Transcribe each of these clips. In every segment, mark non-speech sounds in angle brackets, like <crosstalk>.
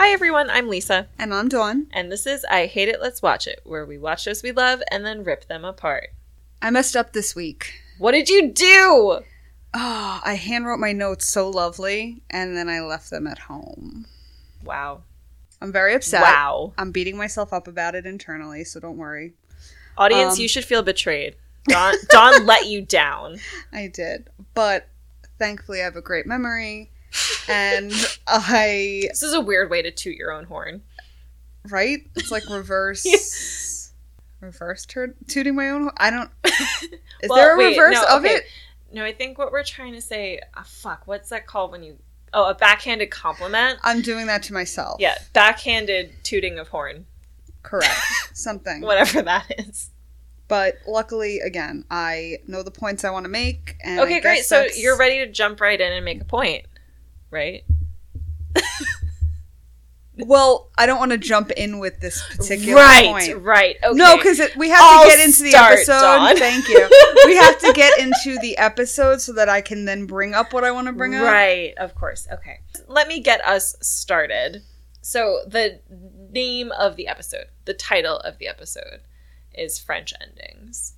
Hi everyone, I'm Lisa, And I'm Dawn. and this is I Hate It, Let's Watch It, where we watch shows we love and then rip them apart. I messed up this week. What did you do? Oh, I handwrote my notes so lovely, and then I left them at home. Wow. I'm very upset. Wow. I'm beating myself up about it internally, so don't worry. Audience, Um, you should feel betrayed. <laughs> Dawn, Dawn let you down. I did. But thankfully, I have a great memory. And I, This is a weird way to toot your own horn. right? It's like reverse. <laughs> Reverse tur- tooting my own. Horn? I don't. <laughs> Is Well, there a wait, reverse no, of okay. it? No, I think what we're trying to say, uh, fuck, what's that called when you, oh, a backhanded compliment? I'm doing that to myself. Yeah, backhanded tooting of horn, Correct. <laughs> Something. whatever that is. But luckily, again, I know the points I want to make. And Okay, great. So that's- you're ready to jump right in and make a point, right? Well, I don't want to jump in with this particular right, point. right. Okay. No, because we have I'll to get into the start, episode. Dawn. <laughs> Thank you. we have to get <laughs> into the episode so that I can then bring up what I want to bring up. Right, of course. Okay. Let me get us started. So, the name of the episode, the title of the episode is French Endings.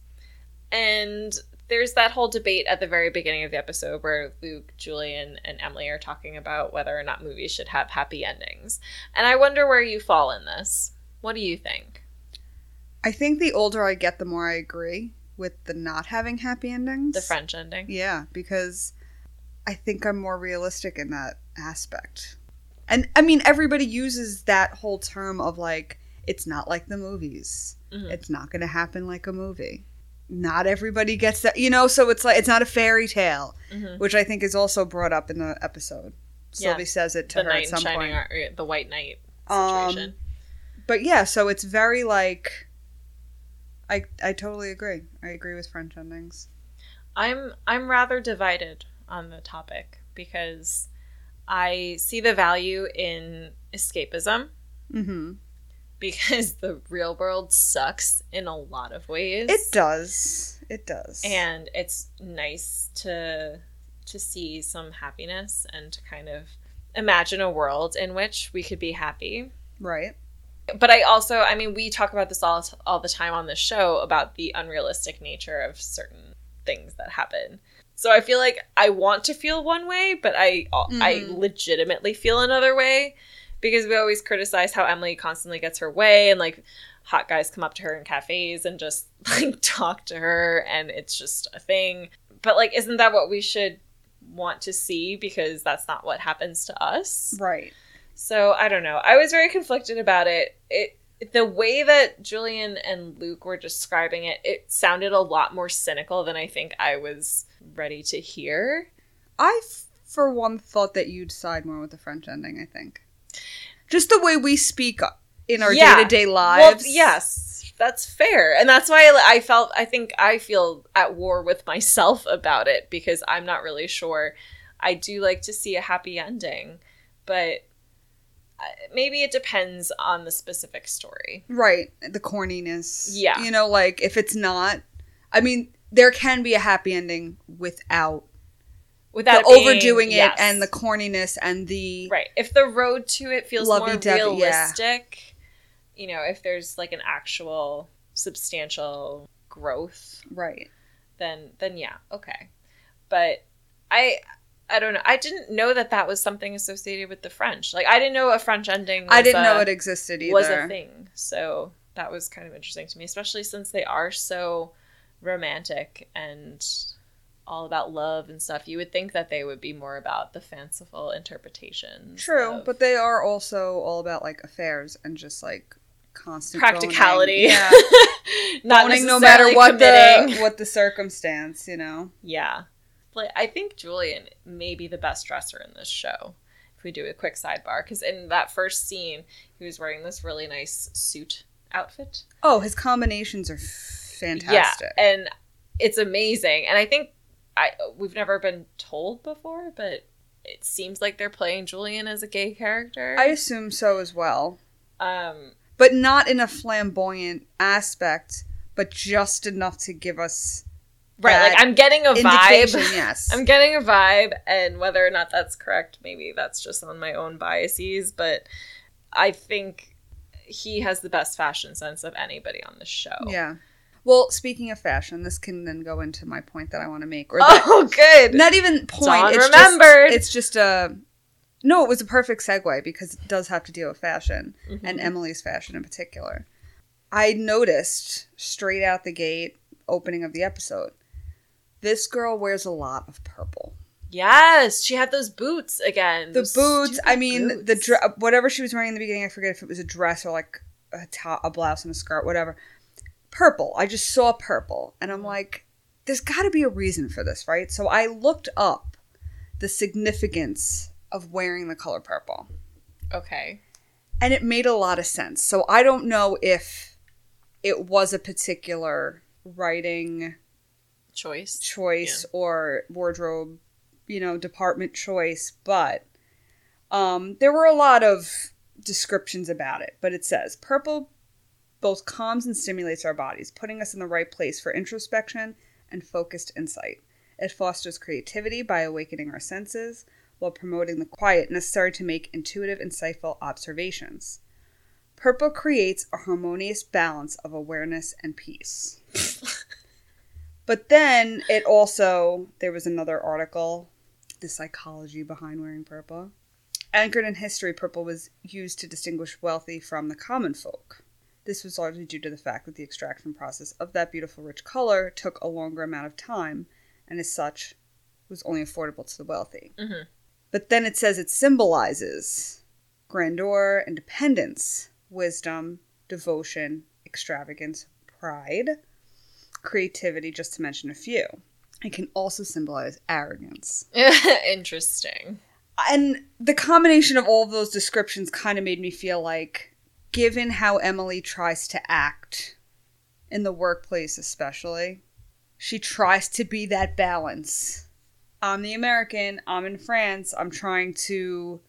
And there's that whole debate at the very beginning of the episode where Luke, Julien, and Emily are talking about whether or not movies should have happy endings. And I wonder where you fall in this. What do you think? I think the older I get, the more I agree with the not having happy endings. The French ending? Yeah, because I think I'm more realistic in that aspect. And I mean, everybody uses that whole term of like, it's not like the movies. Mhm. It's not going to happen like a movie. Not everybody gets that, you know, so it's like, it's not a fairy tale, Mhm. which I think is also brought up in the episode. Yeah. Sylvie says it to The her at some point. ar- the white knight Um, situation. But yeah, so it's very like, I, I totally agree. I agree with French endings. I'm I'm rather divided on the topic because I see the value in escapism Mm-hmm. Because <laughs> the real world sucks in a lot of ways. It does. It does. and it's nice to to see some happiness and to kind of imagine a world in which we could be happy. right. But I also, I mean, we talk about this all all the time on the show about the unrealistic nature of certain things that happen. So I feel like I want to feel one way, but I I Mhm. legitimately feel another way because we always criticize how Emily constantly gets her way and like hot guys come up to her in cafes and just <laughs> like talk to her and it's just a thing. But like isn't that what we should want to see because that's not what happens to us? Right. So I don't know. I was very conflicted about it. It the way that Julien and Luke were describing it, it sounded a lot more cynical than I think I was ready to hear. I, f- for one, thought that you'd side more with the French ending. I think, just the way we speak in our Yeah. day to day Well, lives. yes, that's fair, and that's why I felt. I think I feel at war with <laughs> myself about it because I'm not really sure. I do like to see a happy ending, but uh, maybe it depends on the specific story. Right. The corniness. Yeah. You know, like if it's not, I mean, there can be a happy ending without Without the being- overdoing it yes. and the corniness and the Right. If the road to it feels more Lovey-dovey, yeah. realistic, you know, if there's like an actual substantial growth, right. then then yeah, okay. But I I don't know. I didn't know that that was something associated with the French. Like I didn't know a French ending. I didn't know it existed either. was a thing. So that was kind of interesting to me, especially since they are so romantic and all about love and stuff. You would think that they would be more about the fanciful interpretations. True, of- but they are also all about like affairs and just like constant practicality. boning. Yeah. <laughs> Not Boning no matter what committing. the <laughs> what the circumstance, you know. Yeah. Like I think Julien may be the best dresser in this show. If we do a quick sidebar, because in that first scene, he was wearing this really nice suit outfit. Oh, his combinations are fantastic. Yeah, and it's amazing. And I think I we've never been told before, but it seems like they're playing Julien as a gay character. I assume so as well. um But not in a flamboyant aspect, but just enough to give us right, like I'm getting a vibe. <laughs> yes. I'm getting a vibe, and whether or not that's correct, maybe that's just on my own biases, but I think he has the best fashion sense of anybody on the show. Yeah. Well, speaking of fashion, this can then go into my point that I want to make. Or that, Oh, good. not even point. Dawn it's remembered. Just, it's just a. No, it was a perfect segue because it does have to deal with fashion Mhm. and Emily's fashion in particular. I noticed straight out the gate, opening of the episode, this girl wears a lot of purple. Yes, she had those boots again. The boots. I mean, the boots. dre- whatever she was wearing in the beginning. I forget if it was a dress or like a top, a blouse and a skirt, whatever. Purple. I just saw purple, and I'm like, there's got to be a reason for this, right? So I looked up the significance of wearing the color purple, Okay. and it made a lot of sense. So I don't know if it was a particular writing Choice. choice or wardrobe, you know, department choice, but um, there were a lot of descriptions about it. But it says purple both calms and stimulates our bodies, putting us in the right place for introspection and focused insight. It fosters creativity by awakening our senses while promoting the quiet necessary to make intuitive, insightful observations. Purple creates a harmonious balance of awareness and peace. <laughs> But then it also, there was another article, The Psychology Behind Wearing Purple. Anchored in history, purple was used to distinguish wealthy from the common folk. This was largely due to the fact that the extraction process of that beautiful, rich color took a longer amount of time, and as such, was only affordable to the wealthy. Mhm. But then it says it symbolizes grandeur, independence, wisdom, devotion, extravagance, pride, creativity, just to mention a few. It can also symbolize arrogance. <laughs> Interesting. And the combination of all of those descriptions kind of made me feel like, given how Emily tries to act in the workplace, especially, she tries to be that balance. I'm the American, I'm in France, I'm trying to.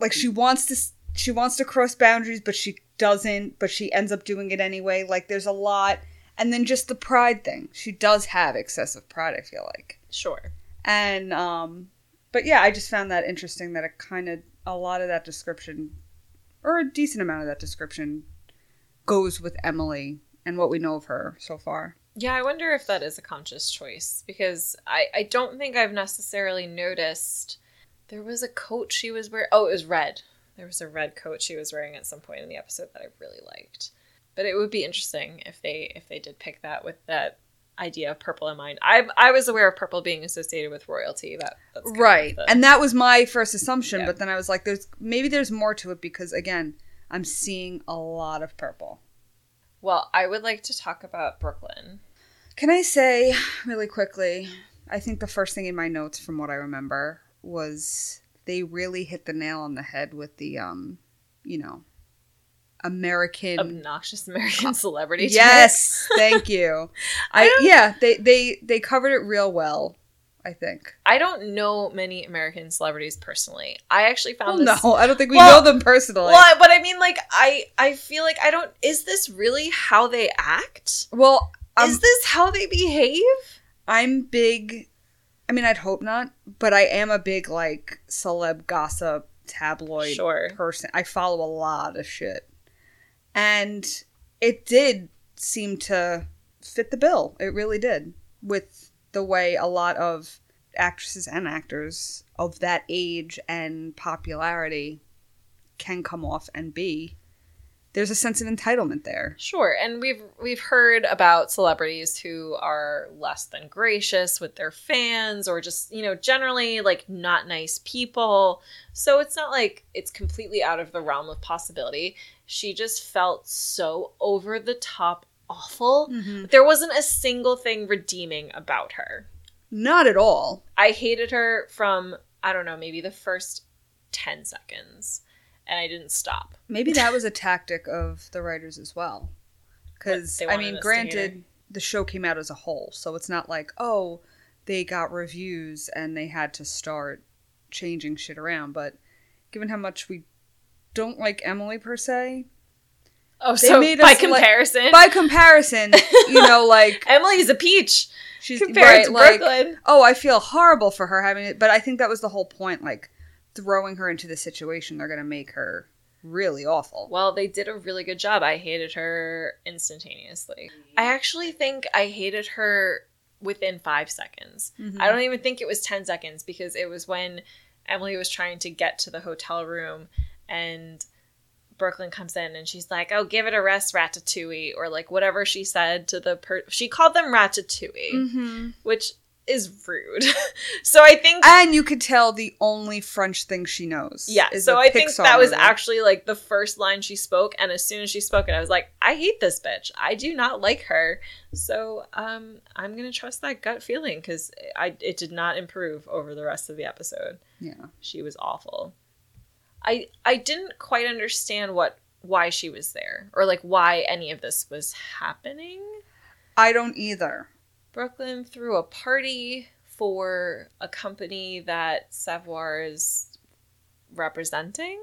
Like, she wants to. She wants to cross boundaries, but she doesn't, but she ends up doing it anyway. Like, there's a lot. And then just the pride thing. She does have excessive pride, I feel like. Sure. And um but yeah, I just found that interesting that it kind of a lot of that description or a decent amount of that description goes with Emily and what we know of her so far. Yeah, I wonder if that is a conscious choice because I, I don't think I've necessarily noticed. There was a coat she was wearing. Oh, it was red. There was a red coat she was wearing at some point in the episode that I really liked. But it would be interesting if they if they did pick that with that idea of purple in mind. I I was aware of purple being associated with royalty. That that's Right. the- And that was my first assumption, Yeah. but then I was like there's maybe there's more to it because again, I'm seeing a lot of purple. well, I would like to talk about Brooklyn. Can I say really quickly? I think the first thing in my notes from what I remember was they really hit the nail on the head with the um, you know, American Obnoxious American celebrity. type. Yes, thank you. <laughs> I, don't- yeah, they they they covered it real well, I think. I don't know many American celebrities personally. I actually found Well, this no, I don't think we Well- know them personally. Well, but I mean, like, I I feel like I don't. Is this really how they act? Well, um, is this how they behave? I'm big. I mean, I'd hope not, but I am a big like celeb gossip tabloid Sure. person. I follow a lot of shit, and it did seem to fit the bill. It really did with the way a lot of actresses and actors of that age and popularity can come off and be. There's a sense of entitlement there. Sure, and we've we've heard about celebrities who are less than gracious with their fans, or just you know generally like not nice people. So it's not like it's completely out of the realm of possibility. She just felt so over the top awful. Mm-hmm. There wasn't a single thing redeeming about her. Not at all. I hated her from I don't know, maybe the first 10 seconds and I didn't stop. Maybe that was a tactic of the writers as well. Because, I mean, us to hate granted, the show came out as a whole, so it's not like, oh, they got reviews and they had to start changing shit around. But given how much we don't like Emily per se, Oh, They so by us like- comparison, by comparison, you know, <laughs> like, Emily's a peach she's compared right, to like, Brooklyn. oh, I feel horrible for her having it. But I think that was the whole point, like, throwing her into the situation, they're going to make her really awful. Well, they did a really good job. I hated her instantaneously. I actually think I hated her within five seconds. Mhm. I don't even think it was 10 seconds because it was when Emily was trying to get to the hotel room and Brooklyn comes in and she's like, "Oh, give it a rest, Ratatouille," or like whatever she said to the per. She called them Ratatouille, Mm-hmm. which is rude. <laughs> so I think And you could tell the only French thing she knows. Yeah, so I think Pixar that was movie. actually like the first line she spoke, and as soon as she spoke it, I was like, I hate this bitch. I do not like her. So um, I'm gonna trust that gut feeling because I it did not improve over the rest of the episode. Yeah. She was awful. I I didn't quite understand what why she was there or like why any of this was happening. I don't either. Brooklyn threw a party for a company that Savoir is representing.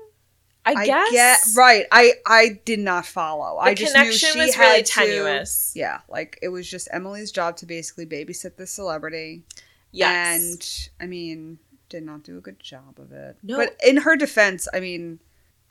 I, guess. get right. I I did not follow. The I just knew connection she was had really to- tenuous. Yeah, like it was just Emily's job to basically babysit the celebrity. Yes. And I mean, did not do a good job of it. No. But in her defense, I mean,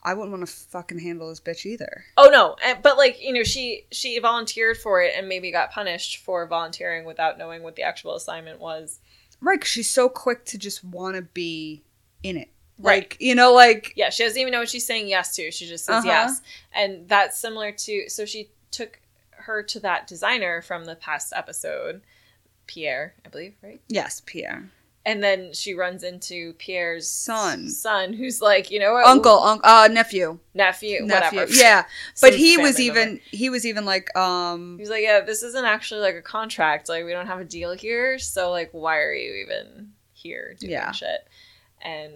I wouldn't want to fucking handle this bitch either. oh no, and- but like you know, she she volunteered for it and maybe got punished for volunteering without knowing what the actual assignment was. Right, 'cause she's so quick to just want to be in it. Right. Like, you know, like Yeah, she doesn't even know what she's saying yes to. She just says Uh-huh. yes, and that's similar to. So she took her to that designer from the past episode, Pierre, I believe, right? yes, Pierre. And then she runs into Pierre's Son. son, who's like, you know what, Uncle, un- uh nephew. nephew, Nephew. whatever. <laughs> Yeah. But he was even he was even like um He's like, yeah, this isn't actually like a contract. Like, we don't have a deal here. So, like, why are you even here doing Yeah. shit? And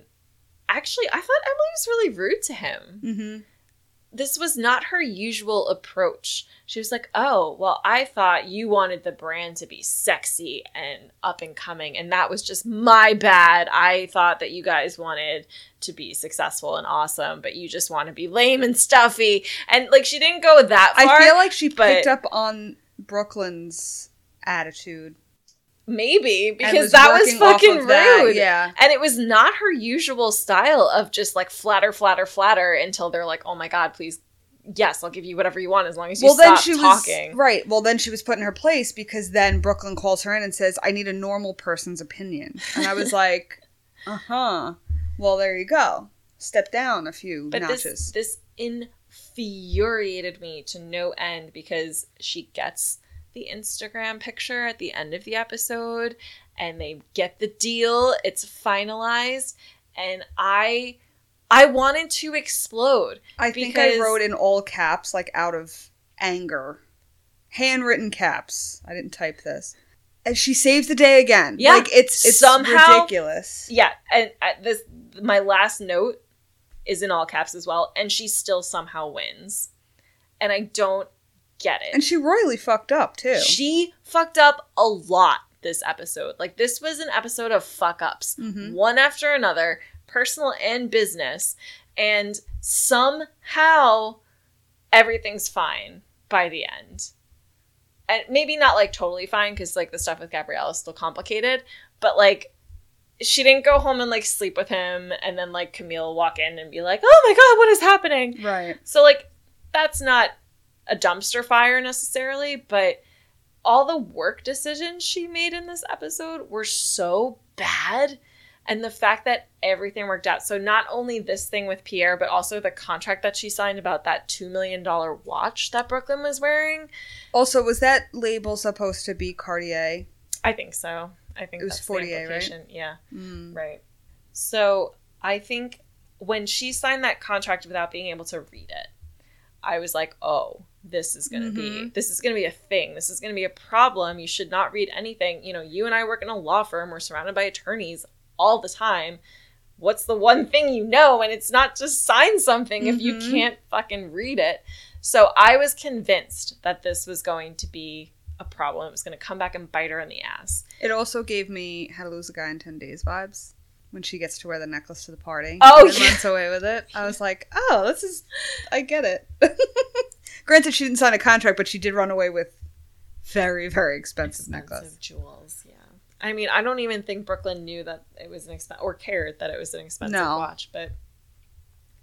actually, I thought Emily was really rude to him. mhm. This was not her usual approach. She was like, oh, well, I thought you wanted the brand to be sexy and up and coming. And that was just my bad. I thought that you guys wanted to be successful and awesome, but you just want to be lame and stuffy. And, like, she didn't go that far. I feel like she picked up on Brooklyn's attitude. Maybe because that was fucking of that, rude. Yeah. And it was not her usual style of just like flatter, flatter, flatter until they're like, oh my God, please, yes, I'll give you whatever you want as long as you Well, then stop she talking. was right. Well, then she was put in her place because then Brooklyn calls her in and says, "I need a normal person's opinion," and I was <laughs> like, "Uh huh." Well, there you go. Step down a few But notches. this, this infuriated me to no end because she gets the Instagram picture at the end of the episode and they get the deal. It's finalized. And I. I wanted to explode. I think I wrote in all caps, like out of anger, handwritten caps. I didn't type this. And she saves the day again. Yeah. like it's it's Somehow- ridiculous. Yeah, and uh, this my last note is in all caps as well, and she still somehow wins, and I don't get it. And she royally fucked up too. She fucked up a lot this episode. Like this was an episode of fuck ups, Mhm. one after another, personal and business, and somehow everything's fine by the end. And maybe not like totally fine because like the stuff with Gabriel is still complicated, but like she didn't go home and like sleep with him and then like Camille walk in and be like, "Oh my god, what is happening?" right. So like that's not a dumpster fire necessarily, but all the work decisions she made in this episode were so bad. And the fact that everything worked out. So not only this thing with Pierre, but also the contract that she signed about that $2 million watch that Brooklyn was wearing. Also, was that label supposed to be Cartier? I think so. I think It was that's 48, the right? Yeah. Mm. Right. So I think when she signed that contract without being able to read it, I was like, oh, this is going to be Mhm. this is going to be a thing. This is going to be a problem. You should not read anything. You know, you and I work in a law firm. We're surrounded by attorneys all the time. What's the one thing you know? And it's not just sign something if you Mhm. can't fucking read it. So I was convinced that this was going to be a problem. It was going to come back and bite her in the ass. It also gave me How to Lose a Guy in 10 Days vibes when she gets to wear the necklace to the party. Oh, and yeah. runs away with it. I was like, oh, this is, I get it. <laughs> Granted, she didn't sign a contract, but she did run away with very, very expensive, necklace. jewels. Yeah. I mean, I don't even think Brooklyn knew that it was an expensive or cared that it was an expensive No. watch, but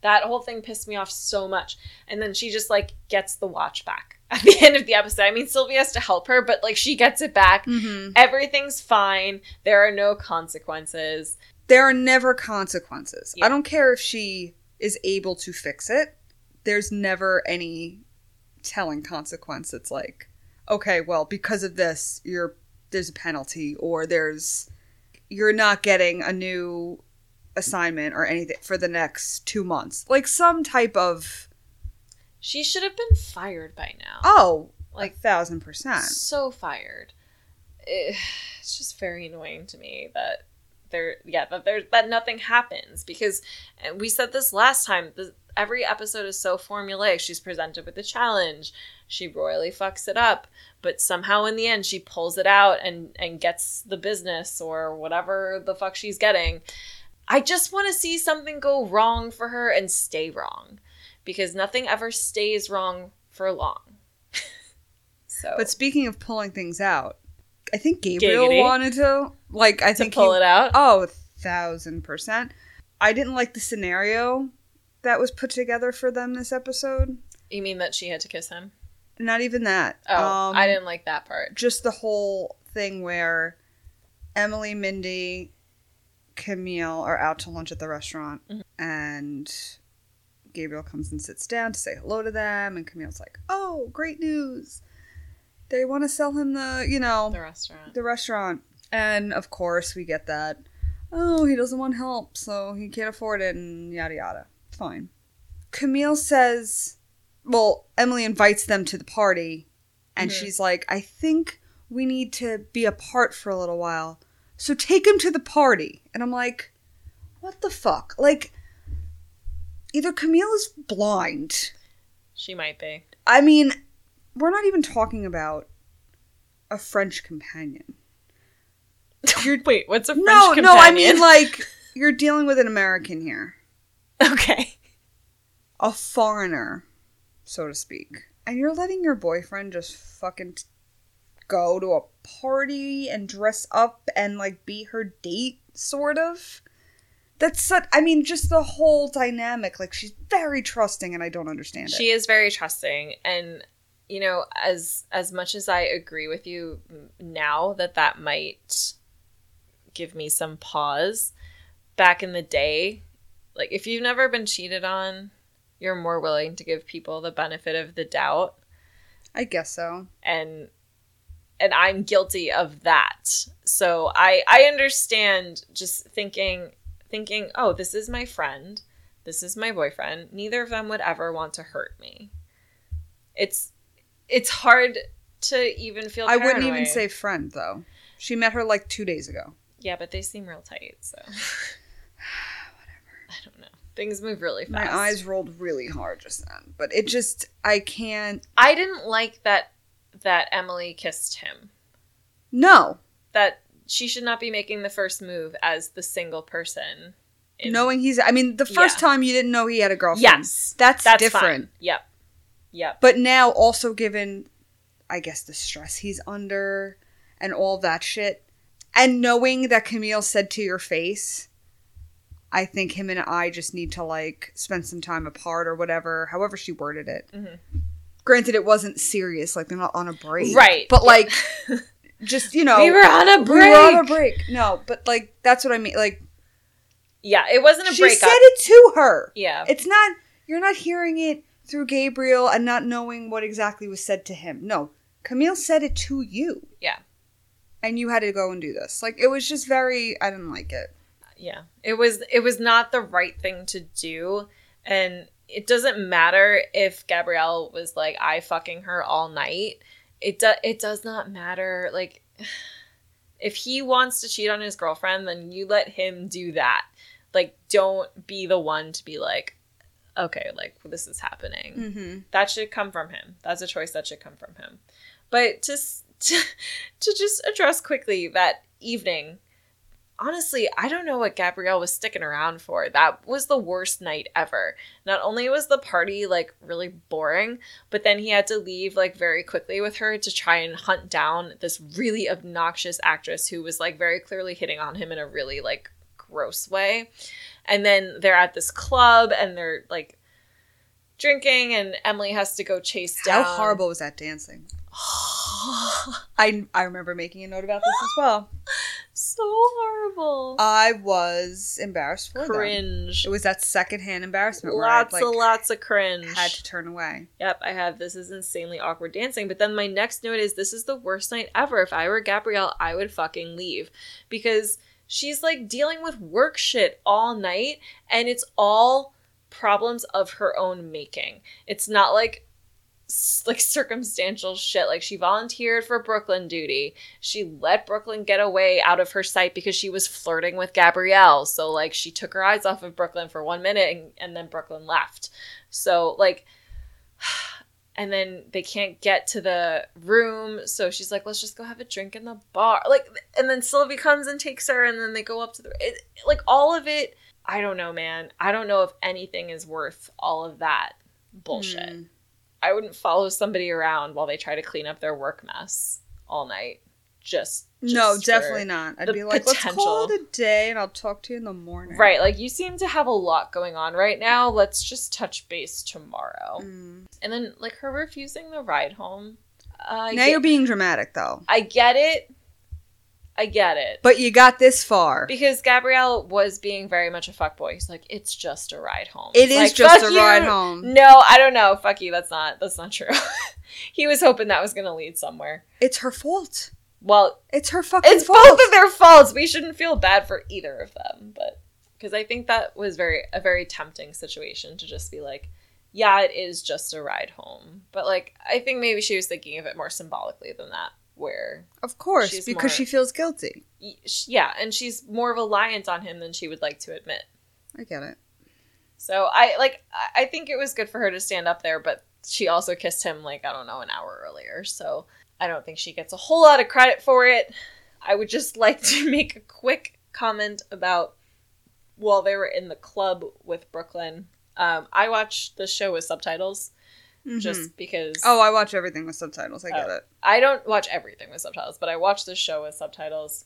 That whole thing pissed me off so much. And then she just like gets the watch back <laughs> at the end of the episode. I mean, Sylvie has to help her, but like she gets it back. Mm-hmm. Everything's fine. There are no consequences. There are never consequences. Yeah. I don't care if she is able to fix it. There's never any telling consequence. It's like, okay, well, because of this, you're there's a penalty, or there's you're not getting a new assignment or anything for the next two months. Like some type of She should have been fired by now. oh, Like, like thousand percent. so fired. Eh, It's just very annoying to me that there, yeah, that there that nothing happens because we said this last time. The, every episode is so formulaic. She's presented with a challenge. She royally fucks it up, but somehow in the end she pulls it out and and gets the business or whatever the fuck she's getting. I just want to see something go wrong for her and stay wrong because nothing ever stays wrong for long. <laughs> so But speaking of pulling things out, I think Gabriel Giggity. wanted to like I think to pull he, it out. Oh, a thousand percent. I didn't like the scenario that was put together for them this episode. You mean that she had to kiss him? Not even that. Oh, Um, I didn't like that part. Just the whole thing where Emily, Mindy, Camille are out to lunch at the restaurant, Mhm. and Gabriel comes and sits down to say hello to them, and Camille's like, "Oh, great news! They want to sell him the, you know, The restaurant. the restaurant. And of course, we get that. Oh, he doesn't want help, so he can't afford it, and yada yada. Fine. Camille says, well, Emily invites them to the party, and Mhm. she's like, I think we need to be apart for a little while, so take him to the party. And I'm like, what the fuck? Like, either Camille is blind. She might be. I mean, we're not even talking about a French companion. <laughs> You're Wait, what's a French no, companion? no. I mean, like you're dealing with an American here, <laughs> okay. a foreigner, so to speak, and you're letting your boyfriend just fucking t- go to a party and dress up and like be her date, sort of. That's such. I mean, just the whole dynamic. Like she's very trusting, and I don't understand it. She is very trusting, and you know, as as much as I agree with you now that that might give me some pause. Back in the day, like if you've never been cheated on, you're more willing to give people the benefit of the doubt. I guess so. and and I'm guilty of that. So I I understand just thinking thinking, "Oh, this is my friend. This is my boyfriend. Neither of them would ever want to hurt me." It's it's hard to even feel I wouldn't even say friend though. She met her like two days ago. Yeah, but they seem real tight, so <sighs> <sighs> Whatever. I don't know. Things move really fast. My eyes rolled really hard just then, but it just I can't. I didn't like that that Emily kissed him. No, That she should not be making the first move as the single person. in- knowing he's. I mean, the first Yeah. time you didn't know he had a girlfriend. Yes, that's, that's different. Fine. Yep, yep. But now, also given, I guess the stress he's under and all that shit, and knowing that Camille said to your face, I think him and I just need to like spend some time apart or whatever. However she worded it. Mhm. Granted, it wasn't serious. Like they're not on a break, Right. But Yeah. like, <laughs> just you know, we were on a We break. were on a break. No, but like that's what I mean. Like Yeah, it wasn't a break. she said it to her. yeah, It's not you're not hearing it through Gabriel and not knowing what exactly was said to him. No, Camille said it to you. Yeah. And you had to go and do this. Like it was just very I didn't like it. yeah. It was it was not the right thing to do, and it doesn't matter if Gabriel was like I fucking her all night. It do, it does not matter. Like <sighs> if he wants to cheat on his girlfriend, then you let him do that. Like don't be the one to be like, okay, like this is happening. Mm-hmm. that should come from him. That's a choice that should come from him. But to <laughs> to, to just address quickly that evening, honestly, I don't know what Gabriel was sticking around for. That was the worst night ever. Not only was the party like really boring, but then he had to leave like very quickly with her to try and hunt down this really obnoxious actress who was like very clearly hitting on him in a really like gross way. And then they're at this club and they're like drinking, and Emily has to go chase How horrible was that dancing? <sighs> I I remember making a note about this as well. <laughs> so horrible. I was embarrassed for them. cringe. It was that secondhand embarrassment where Lots I like, of lots of cringe. had to turn away. Yep, I have. This is insanely awkward dancing. But then my next note is this is the worst night ever. If I were Gabriel, I would fucking leave because she's like dealing with work shit all night and it's all problems of her own making. It's not like like <laughs> circumstantial shit like she volunteered for Brooklyn duty. She let Brooklyn get away out of her sight because she was flirting with Gabriel. So like she took her eyes off of Brooklyn for 1 minute and, and then Brooklyn left. So like <sighs> and then they can't get to the room so she's like let's just go have a drink in the bar. Like and then sylvie comes and takes her and then they go up to the it, like all of it i don't know man. I don't know if anything is worth all of that bullshit. Mm. i wouldn't follow somebody around while they try to clean up their work mess all night just, no, definitely not. I'd be like, let's call potential. it a day, and I'll talk to you in the morning. right like you seem to have a lot going on right now let's just touch base tomorrow Mm. and then like her refusing the ride home uh, Now you're being dramatic, though. I get it. I get it. But you got this far. because Gabriel was being very much a fuckboy. He's like, it's just a ride home. It is like, just a you." ride home. No, I don't know. Fuck you. That's not that's not true. <laughs> he was hoping that was gonna lead somewhere. It's her fault. Well, It's her fucking it's fault. both of their faults. We shouldn't feel bad for either of them, but because I think that was very a very tempting situation to just be like, yeah, it is just a ride home. But like, I think maybe she was thinking of it more symbolically than that, where Of course, because more- she feels guilty. yeah, and she's more reliant on him than she would like to admit. I get it. So I like I- I think it was good for her to stand up there, but she also kissed him like I don't know an hour earlier. So I don't think she gets a whole lot of credit for it. I would just <laughs> like to make a quick comment about while they were in the club with Brooklyn. Um, I watched the show with subtitles Mhm. just because. Oh, I watch everything with subtitles. I get Oh. it. I don't watch everything with subtitles, but I watch this show with subtitles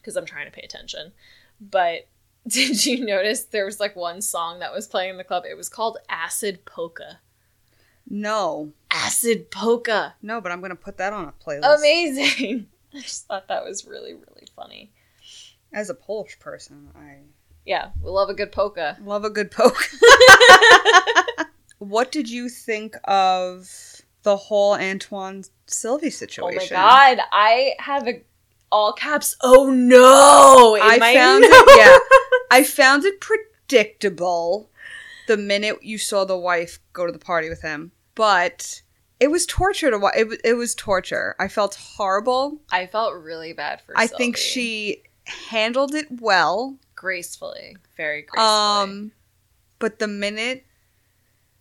because I'm trying to pay attention. But <laughs> did you notice there was like one song that was playing in the club? It was called Acid Polka. No, Acid Polka. no, but I'm gonna put that on a playlist. Amazing. <laughs> I just thought that was really, really funny. As a Polish person, I Yeah, we love a good polka. love a good polka. <laughs> <laughs> what did you think of the whole Antoine Sylvie situation? Oh my god, I have a all caps. Oh no! I found it. Yeah, I found it predictable the minute you saw the wife go to the party with him, but it was torture to watch. It, it was torture. I felt horrible. I felt really bad for. I think she handled it well. gracefully, very gracefully. Um, but the minute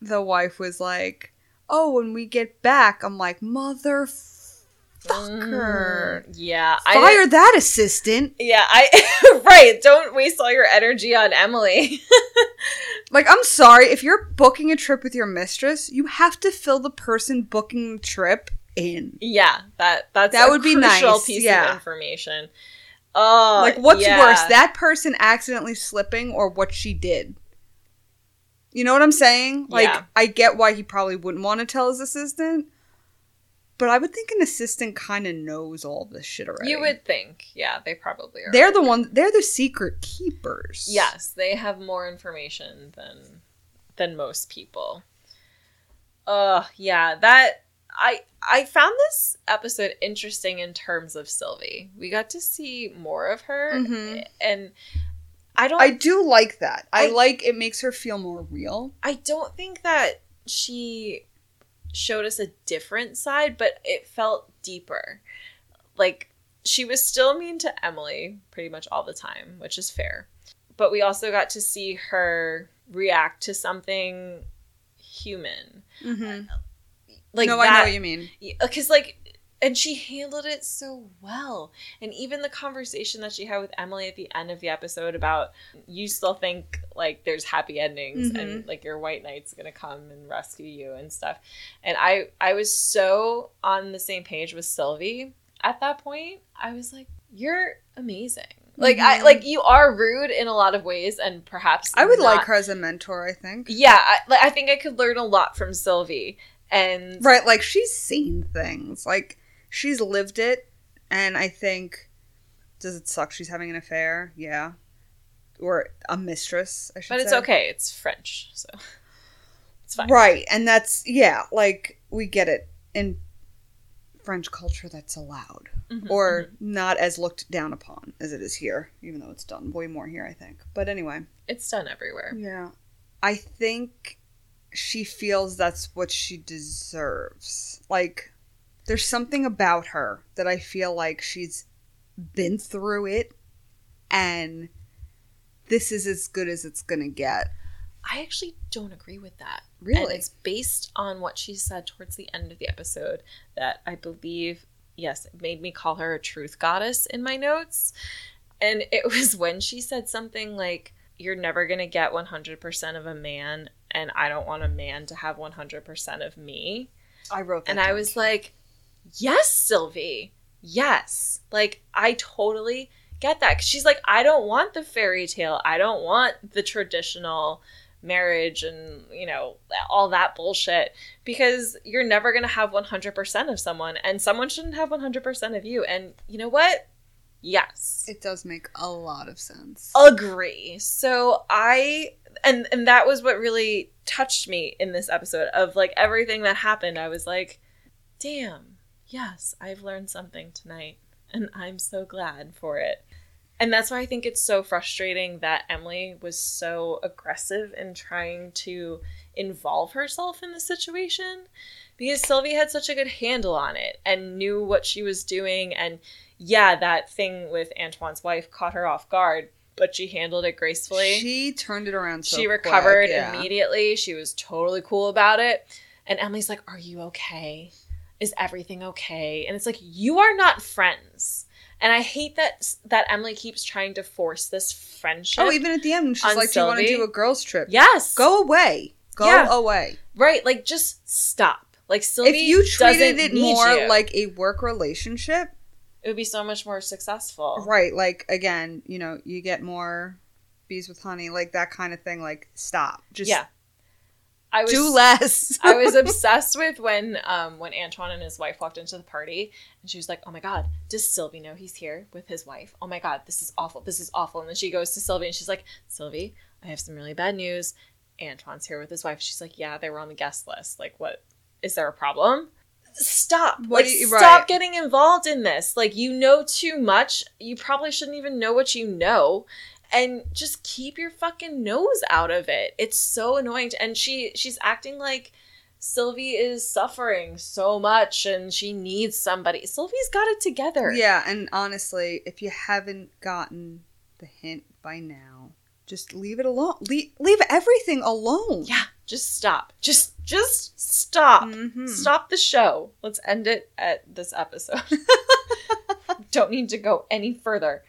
the wife was like, "Oh, when we get back," I'm like, "Motherfucker, Mm, yeah, I fire that assistant!" Yeah, I <laughs> right. Don't waste all your energy on Emily. <laughs> Like, I'm sorry if you're booking a trip with your mistress, you have to fill the person booking the trip in. yeah, that that's That a would be crucial nice, piece yeah. of information. Oh, like, what's yeah. worse, that person accidentally slipping or what she did? You know what I'm saying? Like, Yeah. I get why he probably wouldn't want to tell his assistant, but I would think an assistant kind of knows all this shit already. You would think, yeah, they probably are. They're the one. They're the secret keepers. yes, they have more information than than most people. Uh, yeah, that I I found this episode interesting in terms of Sylvie. We got to see more of her, Mhm. and I don't I do like that. I, I- like it makes her feel more real. I don't think that she showed us a different side, but it felt deeper. Like she was still mean to Emily pretty much all the time, which is fair. But we also got to see her react to something human. Mm-hmm. Like no, that, I know what you mean. because like and she handled it so well and even the conversation that she had with emily at the end of the episode about you still think like there's happy endings Mhm. and like your white knight's gonna come and rescue you and stuff and i i was so on the same page with sylvie at that point i was like you're amazing Like I Mhm. like you are rude in a lot of ways, and perhaps I would like her as a mentor. I think. Yeah, I, like, I think I could learn a lot from Sylvie, and Right, like she's seen things. Like she's lived it and I think does it suck she's having an affair? Yeah. Or a mistress, I should but it's say. okay. It's French, so <laughs> it's fine. Right, and that's yeah, like we get it. In French culture that's allowed. Mhm, Or mhm. not as looked down upon as it is here, even though it's done way more here, I think. But anyway. it's done everywhere. Yeah. I think she feels that's what she deserves. Like, there's something about her that I feel like she's been through it and this is as good as it's gonna get. I actually don't agree with that. And Really? it's based on what she said towards the end of the episode that I believe, yes, it made me call her a truth goddess in my notes. And it <laughs> was when she said something like, You're never going to get 100% of a man, and I don't want a man to have 100% of me. I wrote that. And I was like, Yes, Sylvie. Yes. Like, I totally get that. 'Cause she's like, I don't want the fairy tale. I don't want the traditional marriage and, you know, all that bullshit because you're never going to have 100% of someone and someone shouldn't have 100% of you. And you know what? Yes. it does make a lot of sense. Agree. So I and and that was what really touched me in this episode of like everything that happened. I was like, damn, yes, I've learned something tonight and I'm so glad for it. And that's why I think it's so frustrating that Emily was so aggressive in trying to involve herself in the situation because Sylvie had such a good handle on it and knew what she was doing. And yeah, that thing with Antoine's wife caught her off guard, but she handled it gracefully. She turned it around so she quick, recovered yeah. immediately. She was totally cool about it. And Emily's like, Are you okay? Is everything okay? And it's like, You are not friends. And I hate that that Emily keeps trying to force this friendship. Oh, even at the end, she's like, "Do you want to do a girls' trip? yes. Go away. Go Yeah. away." Right. Like, just stop. Like, Sylvie if you treated it more you. like a work relationship, it would be so much more successful. right? Like again, you know, you get more bees with honey, like that kind of thing. Like, stop. Just yeah. <laughs> I was do less. I was obsessed with when um when Antoine and his wife walked into the party and she was like, "Oh my god, does Sylvie know he's here with his wife? Oh my god, this is awful. This is awful." And then she goes to Sylvie and she's like, "Sylvie, I have some really bad news. Antoine's here with his wife." She's like, "Yeah, they were on the guest list. Like, what? Is there a problem?" Stop. What like, you- stop getting involved in this. Like, you know too much. You probably shouldn't even know what you know and just keep your fucking nose out of it. It's so annoying. And she she's acting like Sylvie is suffering so much and she needs somebody. Sylvie's got it together. yeah, and honestly, if you haven't gotten the hint by now, just leave it alone. Leave, leave everything alone. Yeah, just stop. Just just stop. Mhm. Stop the show. Let's end it at this episode. <laughs> Don't need to go any further.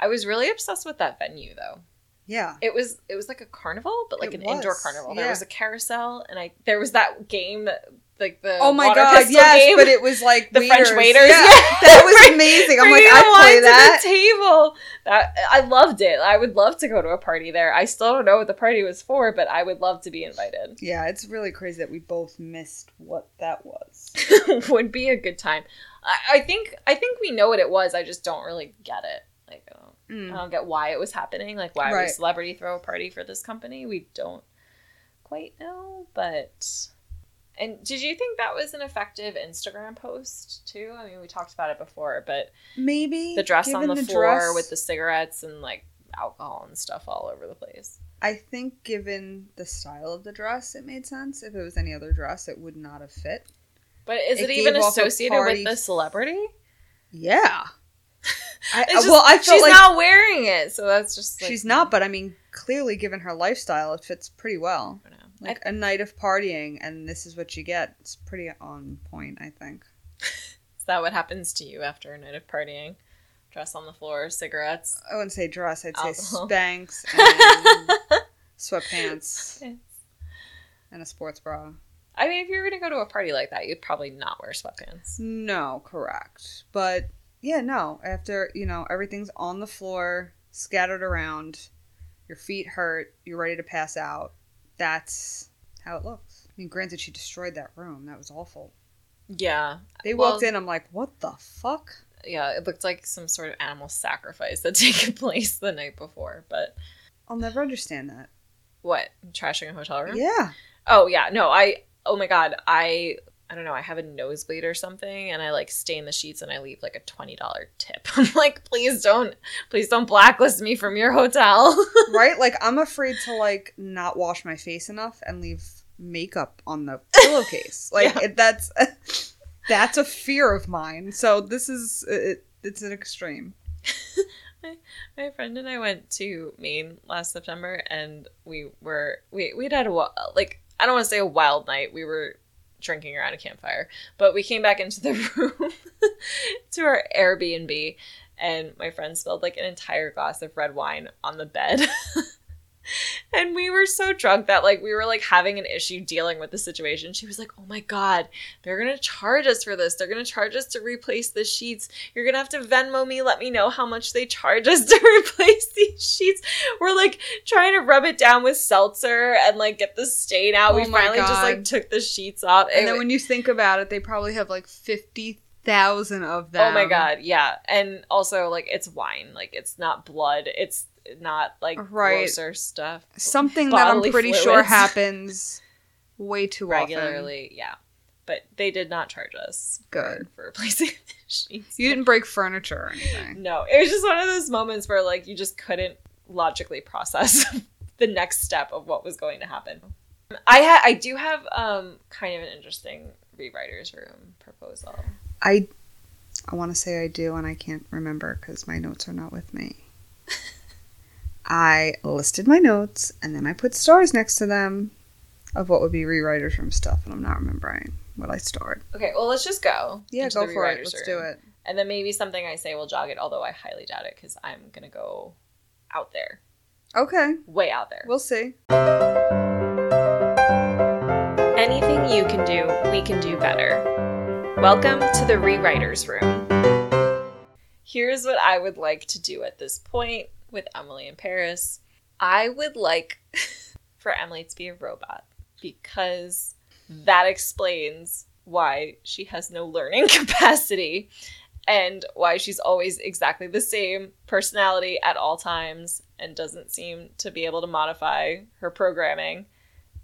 I was really obsessed with that venue though. Yeah. It was it was like a carnival, but like It an indoor carnival. yeah. There was a carousel, and I there was that game, that, like the Oh my god, yes, game. but it was like <laughs> The French waiters. waiters, Yeah, yeah. that was <laughs> amazing. I'm like, wine play to that. the table. That I loved it. I would love to go to a party there. I still don't know what the party was for, but I would love to be invited. Yeah, it's really crazy that we both missed what that was. <laughs> would be a good time. I, I think I think we know what it was. I just don't really get it. Like I don't, Mm. don't get why it was happening. Like why would Right. a celebrity throw a party for this company? We don't quite know, but. And did you think that was an effective Instagram post too? I mean, we talked about it before, but Maybe the dress on given the, floor dress- with the cigarettes and like alcohol and stuff all over the place. I think given the style of the dress, it made sense. If it was any other dress, it would not have fit. But is It it, even gave off a associated with the celebrity? Yeah. I, just, well, I felt she's like not wearing it, so that's just like, she's not, but I mean, clearly, given her lifestyle, it fits pretty well. I. Like a night of partying, and this is what you get. It's pretty on point, I think. <laughs> Is that what happens to you after a night of partying? Dress on the floor, cigarettes. I wouldn't say dress. I'd say Alcohol. Spanx <laughs> and sweatpants and a sports bra. I mean, if you were going to go to a party like that, you'd probably not wear sweatpants. No, correct. But yeah, no. After you know everything's on the floor, scattered around, your feet hurt, you're ready to pass out. That's how it looks. I mean, granted, she destroyed that room. That was awful. Yeah. They Well- walked in. I'm like, what the fuck? Yeah, it looked like some sort of animal sacrifice that <laughs> taken place the night before. But I'll never understand that. what? Trashing a hotel room? Yeah. Oh yeah, no, I oh my god, I I don't know, I have a nosebleed or something and I like stain the sheets and I leave like a twenty dollar tip. <laughs> I'm like, please don't please don't blacklist me from your hotel. <laughs> right? Like I'm afraid to like not wash my face enough and leave makeup on the pillowcase. <laughs> Like Yeah. it, that's that's a fear of mine. So this is it, it's an extreme. My friend and I went to Maine last September and we were we we'd had a like I don't want to say a wild night. We were drinking around a campfire, but we came back into the <laughs> room to our Airbnb and my friend spilled like an entire glass of red wine on the bed. <laughs> <laughs> and we were so drunk that like we were like having an issue dealing with the situation. She was like, "Oh my god, they're going to charge us for this. They're going to charge us to replace the sheets. You're going to have to Venmo me, let me know how much they charge us <laughs> to replace these sheets." We're like trying to rub it down with seltzer and like get the stain out. we Oh my finally just like took the sheets off. And It then wa- when you think about it, they probably have like fifty thousand of them. Oh my god, yeah. And also like it's wine. Like it's not blood. It's not like Right. grosser stuff Something that I'm pretty sure <laughs> happens way too regularly. Yeah. But they did not charge us Good. for replacing. <laughs> You didn't break furniture or anything. No, it was just one of those moments where like you just couldn't logically process <laughs> the next step of what was going to happen. I ha- I do have um kind of an interesting rewriters room proposal. I I want to say I do, and I can't remember because my notes are not with me. I listed my notes, and then I put stars next to them of what would be rewriters room stuff, and I'm not remembering what I starred. Okay, well let's just go. Yeah, go for it. Let's room. do it. And then maybe something I say will jog it, although I highly doubt it because I'm gonna go out there, Okay, way out there. we'll see. Anything you can do, we can do better. Welcome to the Rewriters Room. Here's what I would like to do at this point with Emily in Paris. I would like <laughs> for Emily to be a robot because that explains why she has no learning <laughs> capacity and why she's always exactly the same personality at all times and doesn't seem to be able to modify her programming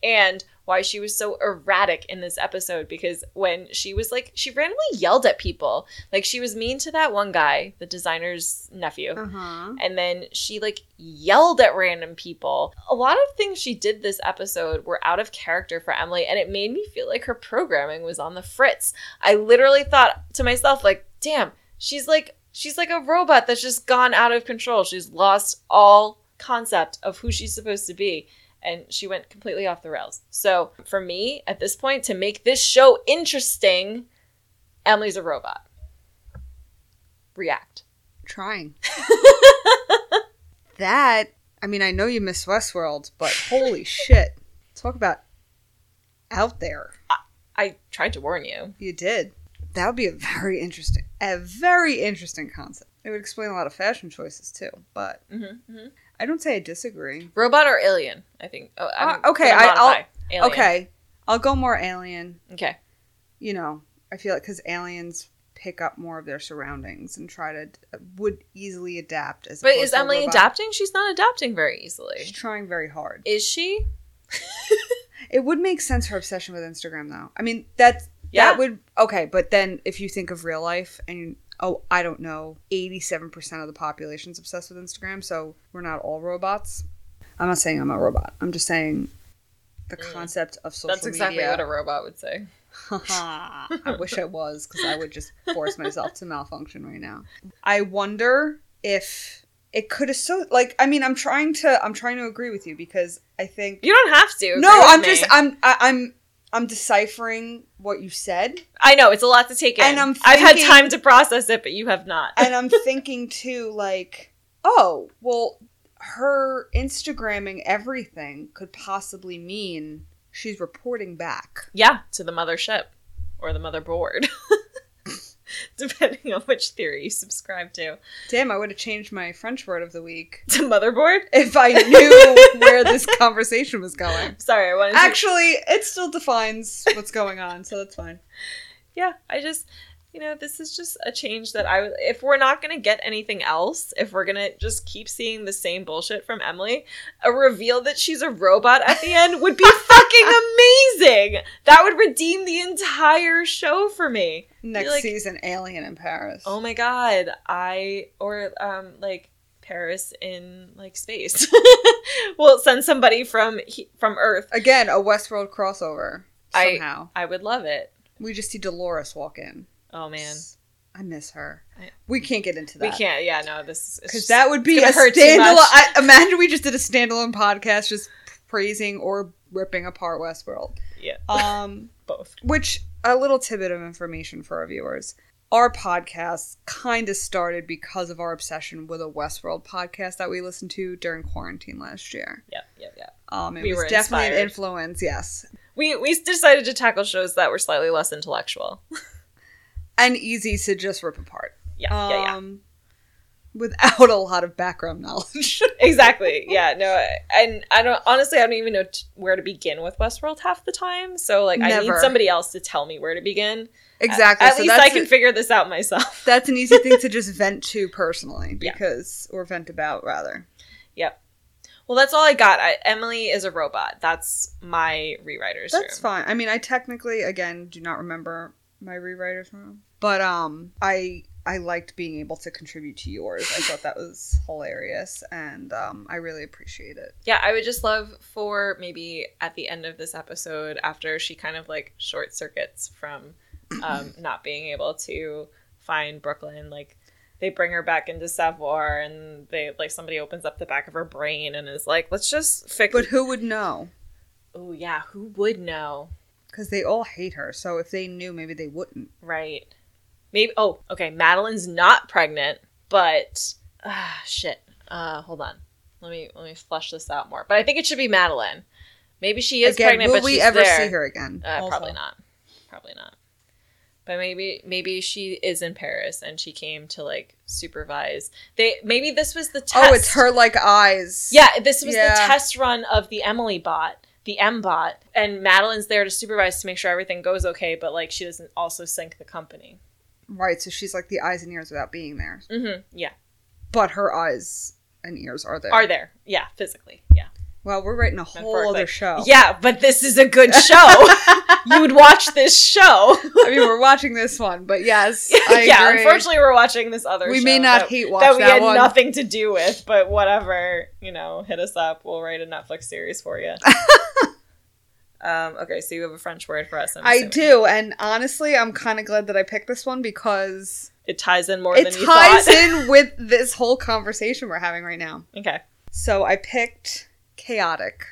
and why she was so erratic in this episode because when she was like she randomly yelled at people. Like she was mean to that one guy the designer's nephew. Uh huh. and then she like yelled at random people. A lot of things she did this episode were out of character for emily and it made me feel like her programming was on the fritz. I literally thought to myself like damn she's like she's like a robot that's just gone out of control. She's lost all concept of who she's supposed to be and she went completely off the rails so for me at this point to make this show interesting emily's a robot react Trying. <laughs> that, I mean, I know you miss Westworld, but holy <laughs> shit. Talk about out there. i tried to warn you You did. That would be a very interesting, a very interesting concept. It would explain a lot of fashion choices too. But mm-hmm. I don't say I disagree. Robot or alien? I think. Oh, Uh, okay, I, I'll. Alien. Okay, I'll go more alien. Okay. You know, I feel like because aliens pick up more of their surroundings and try to would easily adapt. As But is Emily adapting? She's not adapting very easily. She's trying very hard. Is she? <laughs> It would make sense her obsession with Instagram, though. I mean, that's Yeah. that would okay. But then if you think of real life and oh, I don't know, eighty-seven percent of the population's obsessed with Instagram, so we're not all robots. I'm not saying I'm a robot. I'm just saying the Mm. concept of social media. That's exactly media. what a robot would say. <laughs> I wish I was because I would just force myself to malfunction right now. I wonder if it could have so like I mean I'm trying to I'm trying to agree with you because I think You don't have to. no I'm me. just I'm I, I'm I'm deciphering what you said I know it's a lot to take in. And I'm I've had time to process it, but you have not. and I'm <laughs> thinking too like oh well her Instagramming everything could possibly mean she's reporting back yeah, to the mothership or the motherboard. <laughs> <laughs> depending on which theory you subscribe to. Damn, I would have changed my French word of the week <laughs> To motherboard? if I knew <laughs> where this conversation was going. Sorry, I wanted to. Actually, it still defines what's going on, so that's fine. yeah, I just, you know, this is just a change that I, if we're not going to get anything else, if we're going to just keep seeing the same bullshit from Emily, a reveal that she's a robot at the end would be <laughs> fucking amazing. That would redeem the entire show for me. Next like- season, Alien in Paris. Oh my god, I, or, um, like, Paris in like space. <laughs> we'll send somebody from he- from Earth. Again, a Westworld crossover. I- Somehow. I would love it. we just see Dolores walk in. Oh man, I miss her. I- we can't get into that. we can't. Yeah, no, this is Because that would be a standalone. I, imagine we just did a standalone podcast just praising or ripping apart Westworld. yeah, <laughs> Um, both. which a little tidbit of information for our viewers. Our podcast kind of started because of our obsession with a Westworld podcast that we listened to during quarantine last year. Yeah, yeah, yeah. Um, it We was definitely an influence, yes, We we decided to tackle shows that were slightly less intellectual. <laughs> and easy to just rip apart. Yeah, yeah, yeah. Um, without a lot of background knowledge. <laughs> Exactly. Yeah, no, and I don't honestly. I don't even know t- where to begin with Westworld half the time. So like, I need somebody else to tell me where to begin. exactly. At so least I can a- figure this out myself. <laughs> that's an easy thing to just vent to personally Yeah. because or vent about rather Yep. Well, that's all I got. I, Emily is a robot. That's my rewriters that's room. fine i mean i technically again do not remember my rewriters room but um i i liked being able to contribute to yours i thought that was hilarious and um i really appreciate it Yeah, I would just love for maybe at the end of this episode, after she kind of like short circuits from um, <clears throat> not being able to find Brooklyn, like they bring her back into Savoir and they like somebody opens up the back of her brain and is like, let's just fix but who would know Oh yeah, who would know? because they all hate her so if they knew maybe they wouldn't Right. Maybe oh, okay, Madeline's not pregnant, but ah shit. Uh hold on. Let me let me flesh this out more. But I think it should be Madeline. Maybe she is again pregnant, will but we she's ever there. see her again Uh, probably not. Probably not. But maybe maybe she is in Paris and she came to like supervise. They maybe this was the test. oh it's her like eyes Yeah, this was the test run of the Emily bot, the M bot, and Madeline's there to supervise to make sure everything goes okay, but like she doesn't also sink the company. Right so she's like the eyes and ears without being there Mm-hmm. Yeah, but her eyes and ears are there are there? Yeah, physically. Yeah. well we're writing a whole other show Yeah, but this is a good show. <laughs> you would watch this show. <laughs> I mean, we're watching this one, but yes, <laughs> yeah, agree. unfortunately, we're watching this other. we show may not that- hate watch that we that had one. nothing to do with, but whatever, you know, hit us up. We'll write a Netflix series for you. Um, okay, so you have a French word for us. I do, and honestly, I'm kind of glad that I picked this one because It ties in more it than you ties in <laughs> with this whole conversation we're having right now. okay. So I picked chaotic,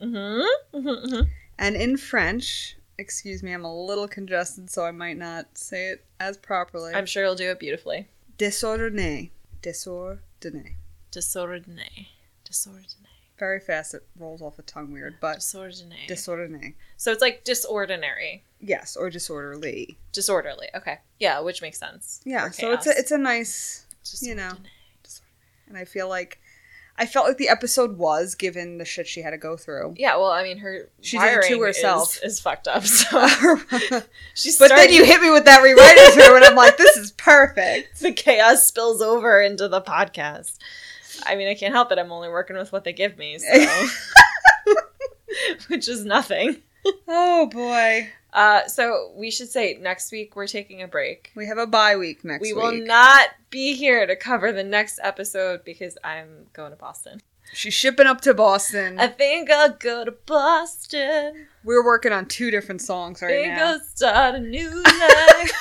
Mm-hmm. mm-hmm. and in French, excuse me, I'm a little congested, so I might not say it as properly. I'm sure you'll do it beautifully. Désordonné, désordonné. Disordonné. Disordonné. Very fast, it rolls off the tongue weird, but Disordonné. désordonné. so it's like disordinary. Yes, or disorderly. Disorderly. Okay. Yeah, which makes sense. Yeah, for so it's chaos. a it's a nice you know. And I feel like I felt like the episode was given the shit she had to go through. Yeah, well, I mean, her She did it to wiring herself. Is, is fucked up. So <laughs> she's but then you hit me with that rewriters room, and I'm like, this is perfect. <laughs> the chaos spills over into the podcast. I mean, I can't help it. I'm only working with what they give me, so <laughs> which is nothing. Oh boy, Uh, so we should say next week we're taking a break. we have a bye week next week. we week. will not be here to cover the next episode because I'm going to Boston. She's shipping up to Boston. I think I'll go to Boston. We're working on two different songs right think now. I'll start a new life.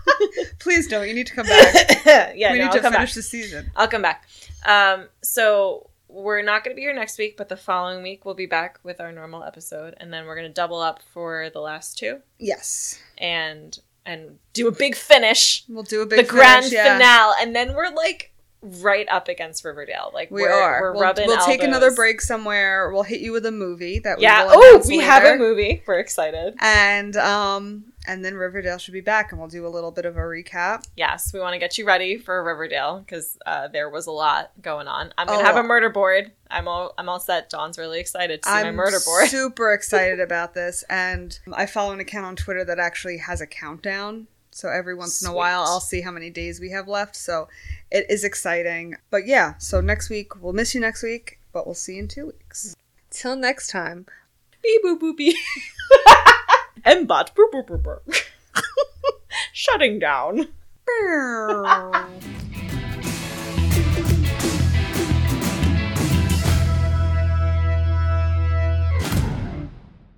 <laughs> Please don't. You need to come back. <laughs> yeah, we no, need I'll to finish back. the season. I'll come back. Um, so we're not going to be here next week, but the following week we'll be back with our normal episode, and then we're going to double up for the last two Yes, and and do a big finish, we'll do a big the grand yeah. finale, and then we're like right up against Riverdale. Like We we're, are. We're we'll rubbing. we'll take elbows. another break somewhere. We'll hit you with a movie that we Yeah. Oh, we have a movie. We're excited. And um and then Riverdale should be back, and we'll do a little bit of a recap. Yes, we want to get you ready for Riverdale because uh, there was a lot going on. I'm gonna Oh. have a murder board. I'm all I'm all set. Dawn's really excited to see I'm murder board. <laughs> super excited about this, and I follow an account on Twitter that actually has a countdown. So every once in a while, I'll see how many days we have left. So it is exciting. But yeah, so next week we'll miss you next week, but we'll see you in two weeks. Till next time. Beep boop boop beep. <laughs> Mbot boop boop boop. Shutting down.